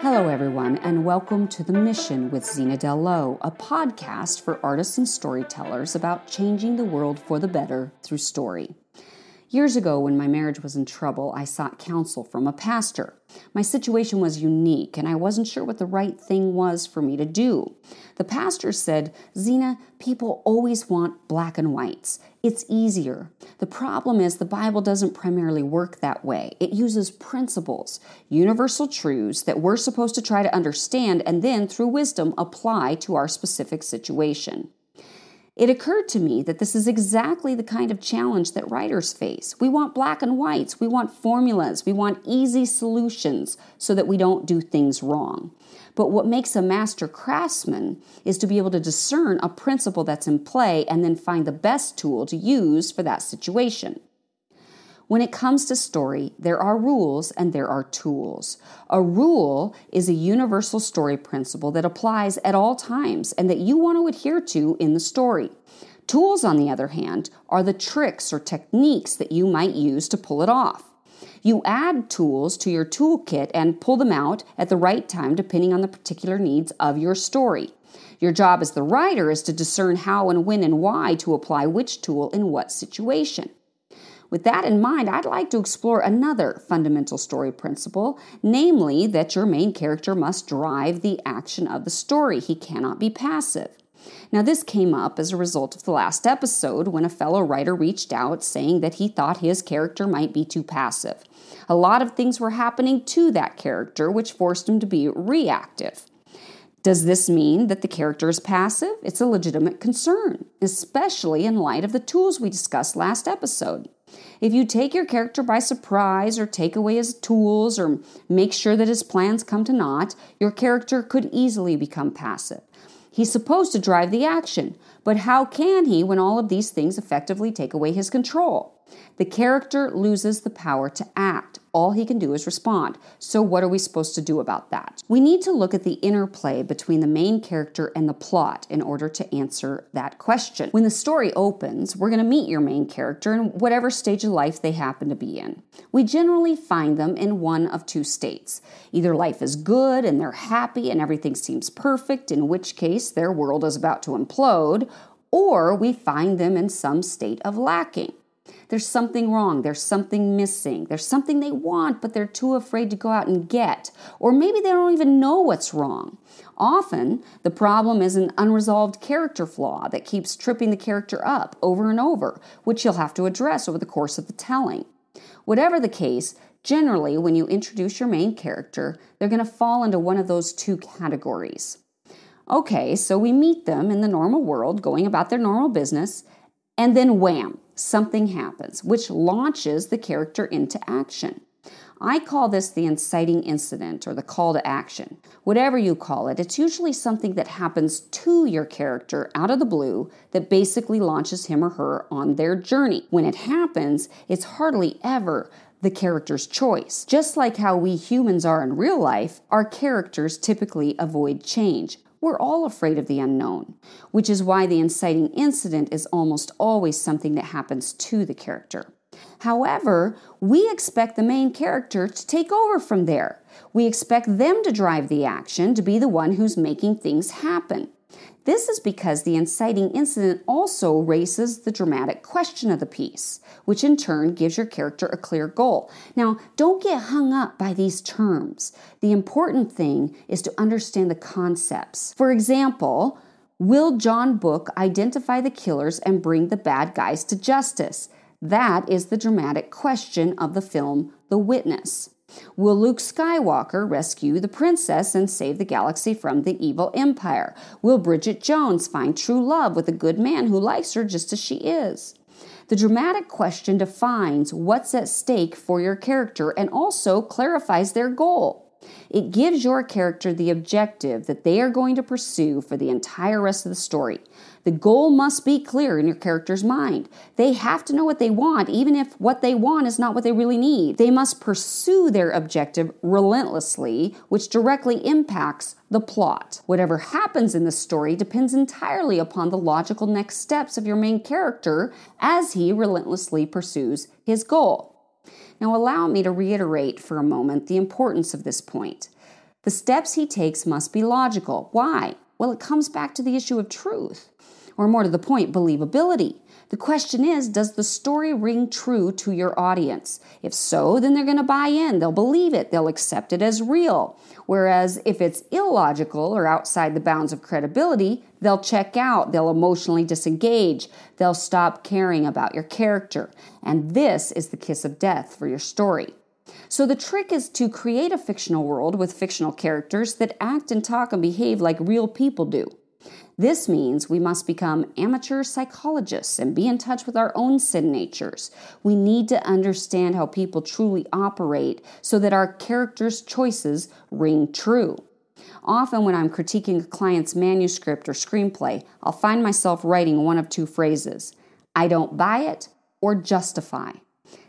Hello, everyone, and welcome to The Mission with Zena Dell Lowe, a podcast for artists and storytellers about changing the world for the better through story. Years ago, when my marriage was in trouble, I sought counsel from a pastor. My situation was unique, and I wasn't sure what the right thing was for me to do. The pastor said, Zena, people always want black and whites. It's easier. The problem is the Bible doesn't primarily work that way. It uses principles, universal truths that we're supposed to try to understand and then, through wisdom, apply to our specific situation. It occurred to me that this is exactly the kind of challenge that writers face. We want black and whites, we want formulas, we want easy solutions so that we don't do things wrong. But what makes a master craftsman is to be able to discern a principle that's in play and then find the best tool to use for that situation. When it comes to story, there are rules and there are tools. A rule is a universal story principle that applies at all times and that you want to adhere to in the story. Tools, on the other hand, are the tricks or techniques that you might use to pull it off. You add tools to your toolkit and pull them out at the right time depending on the particular needs of your story. Your job as the writer is to discern how and when and why to apply which tool in what situation. With that in mind, I'd like to explore another fundamental story principle, namely that your main character must drive the action of the story. He cannot be passive. Now, this came up as a result of the last episode when a fellow writer reached out saying that he thought his character might be too passive. A lot of things were happening to that character, which forced him to be reactive. Does this mean that the character is passive? It's a legitimate concern, especially in light of the tools we discussed last episode. If you take your character by surprise or take away his tools or make sure that his plans come to naught, your character could easily become passive. He's supposed to drive the action, but how can he when all of these things effectively take away his control? The character loses the power to act. All he can do is respond. So, what are we supposed to do about that? We need to look at the interplay between the main character and the plot in order to answer that question. When the story opens, we're going to meet your main character in whatever stage of life they happen to be in. We generally find them in one of two states. Either life is good and they're happy and everything seems perfect, in which case their world is about to implode, or we find them in some state of lacking. There's something wrong. There's something missing. There's something they want, but they're too afraid to go out and get. Or maybe they don't even know what's wrong. Often, the problem is an unresolved character flaw that keeps tripping the character up over and over, which you'll have to address over the course of the telling. Whatever the case, generally, when you introduce your main character, they're going to fall into one of those two categories. Okay, so we meet them in the normal world, going about their normal business, and then wham, something happens, which launches the character into action. I call this the inciting incident or the call to action. Whatever you call it, it's usually something that happens to your character out of the blue that basically launches him or her on their journey. When it happens, it's hardly ever the character's choice. Just like how we humans are in real life, our characters typically avoid change. We're all afraid of the unknown, which is why the inciting incident is almost always something that happens to the character. However, we expect the main character to take over from there. We expect them to drive the action, to be the one who's making things happen. This is because the inciting incident also raises the dramatic question of the piece, which in turn gives your character a clear goal. Now, don't get hung up by these terms. The important thing is to understand the concepts. For example, will John Book identify the killers and bring the bad guys to justice? That is the dramatic question of the film The Witness. Will Luke Skywalker rescue the princess and save the galaxy from the evil empire? Will Bridget Jones find true love with a good man who likes her just as she is? The dramatic question defines what's at stake for your character and also clarifies their goal. It gives your character the objective that they are going to pursue for the entire rest of the story. The goal must be clear in your character's mind. They have to know what they want, even if what they want is not what they really need. They must pursue their objective relentlessly, which directly impacts the plot. Whatever happens in the story depends entirely upon the logical next steps of your main character as he relentlessly pursues his goal. Now, allow me to reiterate for a moment the importance of this point. The steps he takes must be logical. Why? Well, it comes back to the issue of truth, or more to the point, believability. The question is Does the story ring true to your audience? If so, then they're going to buy in. They'll believe it. They'll accept it as real. Whereas if it's illogical or outside the bounds of credibility, they'll check out. They'll emotionally disengage. They'll stop caring about your character. And this is the kiss of death for your story. So the trick is to create a fictional world with fictional characters that act and talk and behave like real people do. This means we must become amateur psychologists and be in touch with our own sin natures. We need to understand how people truly operate so that our characters' choices ring true. Often, when I'm critiquing a client's manuscript or screenplay, I'll find myself writing one of two phrases I don't buy it or justify.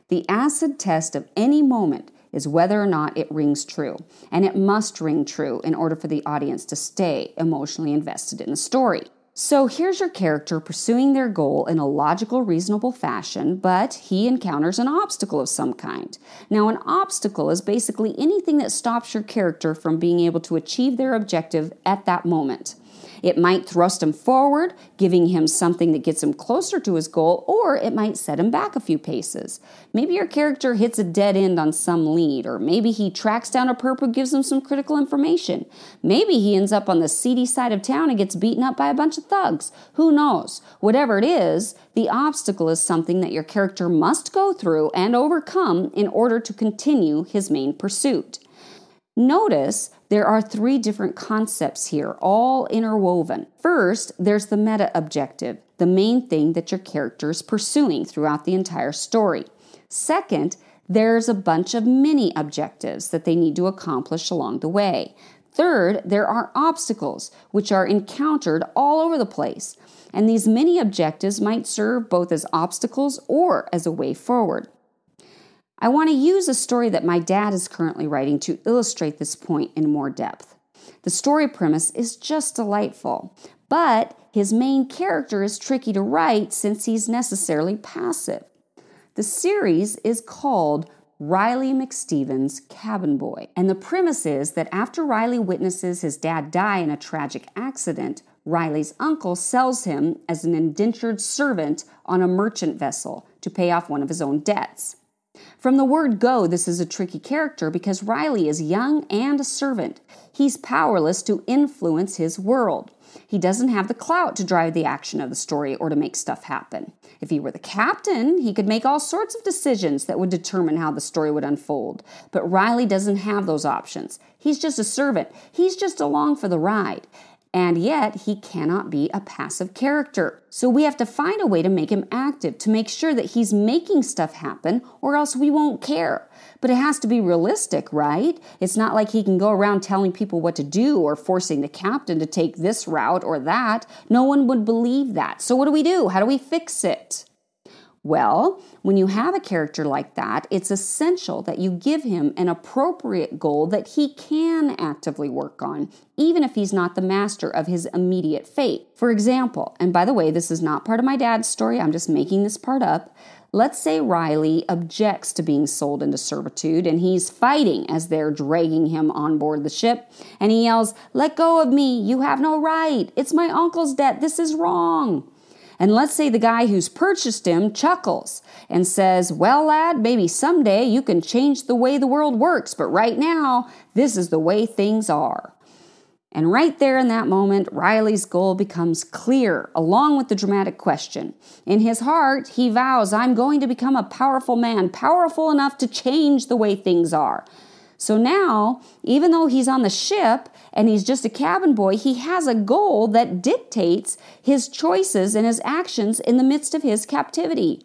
The acid test of any moment is whether or not it rings true. And it must ring true in order for the audience to stay emotionally invested in the story. So here's your character pursuing their goal in a logical, reasonable fashion, but he encounters an obstacle of some kind. Now, an obstacle is basically anything that stops your character from being able to achieve their objective at that moment. It might thrust him forward, giving him something that gets him closer to his goal, or it might set him back a few paces. Maybe your character hits a dead end on some lead, or maybe he tracks down a perp who gives him some critical information. Maybe he ends up on the seedy side of town and gets beaten up by a bunch of thugs. Who knows? Whatever it is, the obstacle is something that your character must go through and overcome in order to continue his main pursuit. Notice there are three different concepts here, all interwoven. First, there's the meta objective, the main thing that your character is pursuing throughout the entire story. Second, there's a bunch of mini objectives that they need to accomplish along the way. Third, there are obstacles, which are encountered all over the place. And these mini objectives might serve both as obstacles or as a way forward. I want to use a story that my dad is currently writing to illustrate this point in more depth. The story premise is just delightful, but his main character is tricky to write since he's necessarily passive. The series is called Riley McSteven's Cabin Boy, and the premise is that after Riley witnesses his dad die in a tragic accident, Riley's uncle sells him as an indentured servant on a merchant vessel to pay off one of his own debts. From the word go, this is a tricky character because Riley is young and a servant. He's powerless to influence his world. He doesn't have the clout to drive the action of the story or to make stuff happen. If he were the captain, he could make all sorts of decisions that would determine how the story would unfold. But Riley doesn't have those options. He's just a servant, he's just along for the ride and yet he cannot be a passive character. So we have to find a way to make him active, to make sure that he's making stuff happen, or else we won't care. But it has to be realistic, right? It's not like he can go around telling people what to do or forcing the captain to take this route or that. No one would believe that. So what do we do? How do we fix it? Well, when you have a character like that, it's essential that you give him an appropriate goal that he can actively work on, even if he's not the master of his immediate fate. For example, and by the way, this is not part of my dad's story, I'm just making this part up. Let's say Riley objects to being sold into servitude and he's fighting as they're dragging him on board the ship. And he yells, Let go of me! You have no right! It's my uncle's debt! This is wrong! And let's say the guy who's purchased him chuckles and says, Well, lad, maybe someday you can change the way the world works, but right now, this is the way things are. And right there in that moment, Riley's goal becomes clear, along with the dramatic question. In his heart, he vows, I'm going to become a powerful man, powerful enough to change the way things are. So now, even though he's on the ship and he's just a cabin boy, he has a goal that dictates his choices and his actions in the midst of his captivity.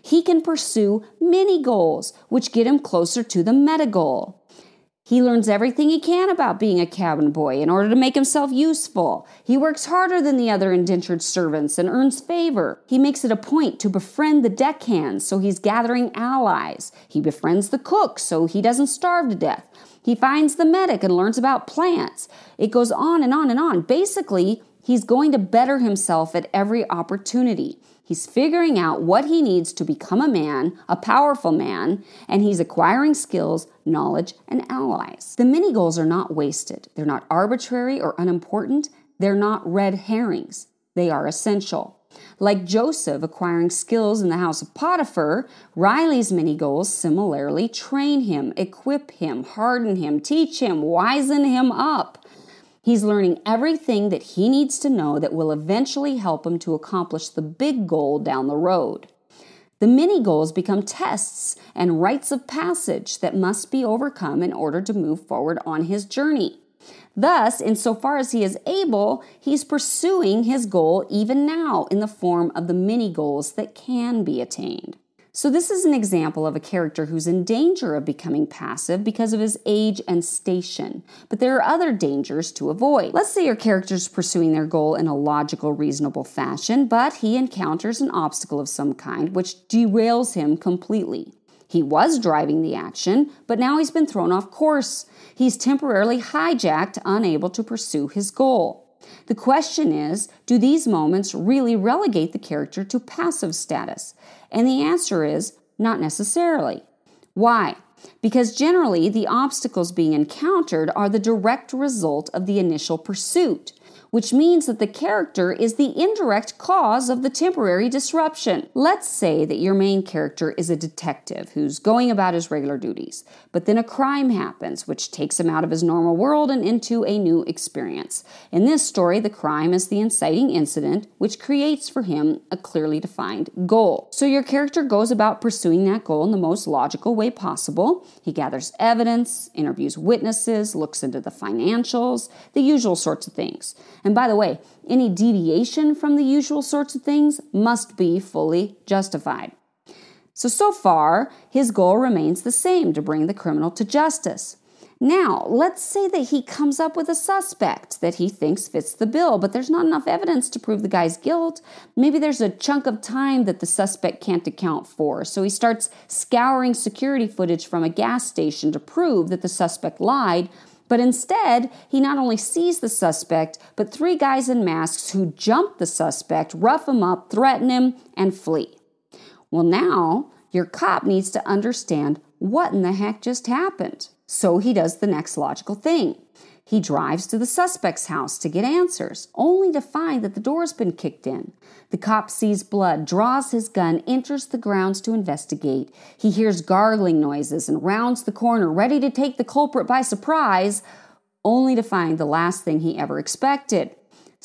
He can pursue many goals, which get him closer to the meta goal. He learns everything he can about being a cabin boy in order to make himself useful. He works harder than the other indentured servants and earns favor. He makes it a point to befriend the deckhands, so he's gathering allies. He befriends the cook, so he doesn't starve to death. He finds the medic and learns about plants. It goes on and on and on. Basically, he's going to better himself at every opportunity. He's figuring out what he needs to become a man, a powerful man, and he's acquiring skills, knowledge, and allies. The mini goals are not wasted. They're not arbitrary or unimportant. They're not red herrings. They are essential. Like Joseph acquiring skills in the house of Potiphar, Riley's mini goals similarly train him, equip him, harden him, teach him, wizen him up. He's learning everything that he needs to know that will eventually help him to accomplish the big goal down the road. The mini goals become tests and rites of passage that must be overcome in order to move forward on his journey. Thus, insofar as he is able, he's pursuing his goal even now in the form of the mini goals that can be attained. So, this is an example of a character who's in danger of becoming passive because of his age and station. But there are other dangers to avoid. Let's say your character's pursuing their goal in a logical, reasonable fashion, but he encounters an obstacle of some kind which derails him completely. He was driving the action, but now he's been thrown off course. He's temporarily hijacked, unable to pursue his goal. The question is do these moments really relegate the character to passive status? And the answer is not necessarily. Why? Because generally, the obstacles being encountered are the direct result of the initial pursuit which means that the character is the indirect cause of the temporary disruption. Let's say that your main character is a detective who's going about his regular duties, but then a crime happens, which takes him out of his normal world and into a new experience. In this story, the crime is the inciting incident, which creates for him a clearly defined goal. So your character goes about pursuing that goal in the most logical way possible. He gathers evidence, interviews witnesses, looks into the financials, the usual sorts of things. And by the way, any deviation from the usual sorts of things must be fully justified. So, so far, his goal remains the same to bring the criminal to justice. Now, let's say that he comes up with a suspect that he thinks fits the bill, but there's not enough evidence to prove the guy's guilt. Maybe there's a chunk of time that the suspect can't account for, so he starts scouring security footage from a gas station to prove that the suspect lied, but instead, he not only sees the suspect, but three guys in masks who jump the suspect, rough him up, threaten him, and flee. Well, now your cop needs to understand what in the heck just happened. So he does the next logical thing. He drives to the suspect's house to get answers, only to find that the door's been kicked in. The cop sees blood, draws his gun, enters the grounds to investigate. He hears gargling noises and rounds the corner, ready to take the culprit by surprise, only to find the last thing he ever expected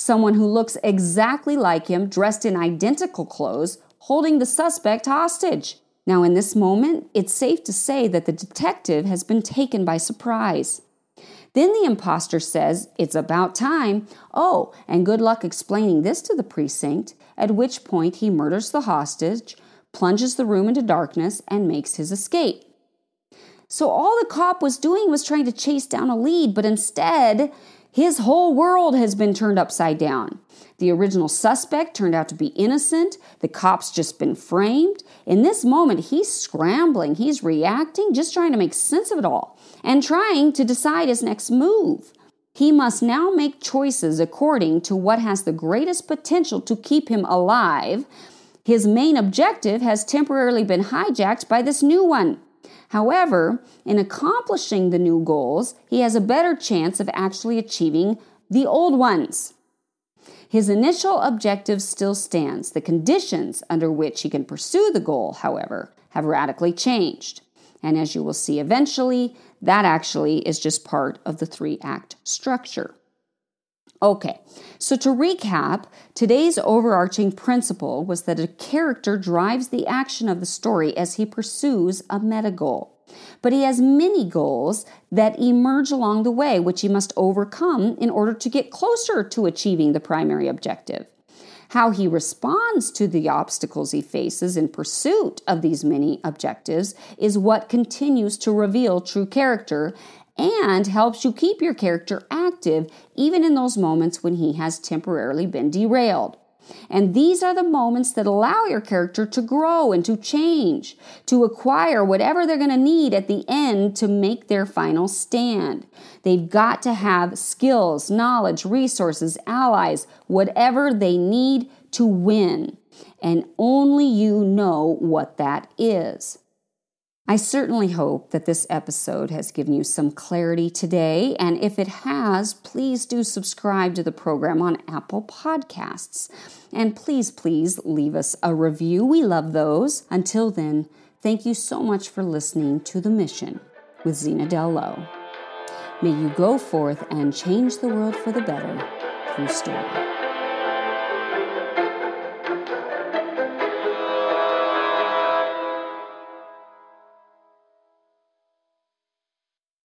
someone who looks exactly like him, dressed in identical clothes, holding the suspect hostage. Now, in this moment, it's safe to say that the detective has been taken by surprise. Then the impostor says, It's about time. Oh, and good luck explaining this to the precinct, at which point he murders the hostage, plunges the room into darkness, and makes his escape. So all the cop was doing was trying to chase down a lead, but instead, his whole world has been turned upside down. The original suspect turned out to be innocent. The cop's just been framed. In this moment, he's scrambling, he's reacting, just trying to make sense of it all and trying to decide his next move. He must now make choices according to what has the greatest potential to keep him alive. His main objective has temporarily been hijacked by this new one. However, in accomplishing the new goals, he has a better chance of actually achieving the old ones. His initial objective still stands. The conditions under which he can pursue the goal, however, have radically changed. And as you will see eventually, that actually is just part of the three act structure. Okay, so to recap, today's overarching principle was that a character drives the action of the story as he pursues a meta goal. But he has many goals that emerge along the way, which he must overcome in order to get closer to achieving the primary objective. How he responds to the obstacles he faces in pursuit of these many objectives is what continues to reveal true character and helps you keep your character active even in those moments when he has temporarily been derailed. And these are the moments that allow your character to grow and to change, to acquire whatever they're going to need at the end to make their final stand. They've got to have skills, knowledge, resources, allies, whatever they need to win. and only you know what that is. I certainly hope that this episode has given you some clarity today, and if it has, please do subscribe to the program on Apple Podcasts. And please, please leave us a review. We love those. Until then, thank you so much for listening to The Mission with Zena Dell Lowe. May you go forth and change the world for the better through story.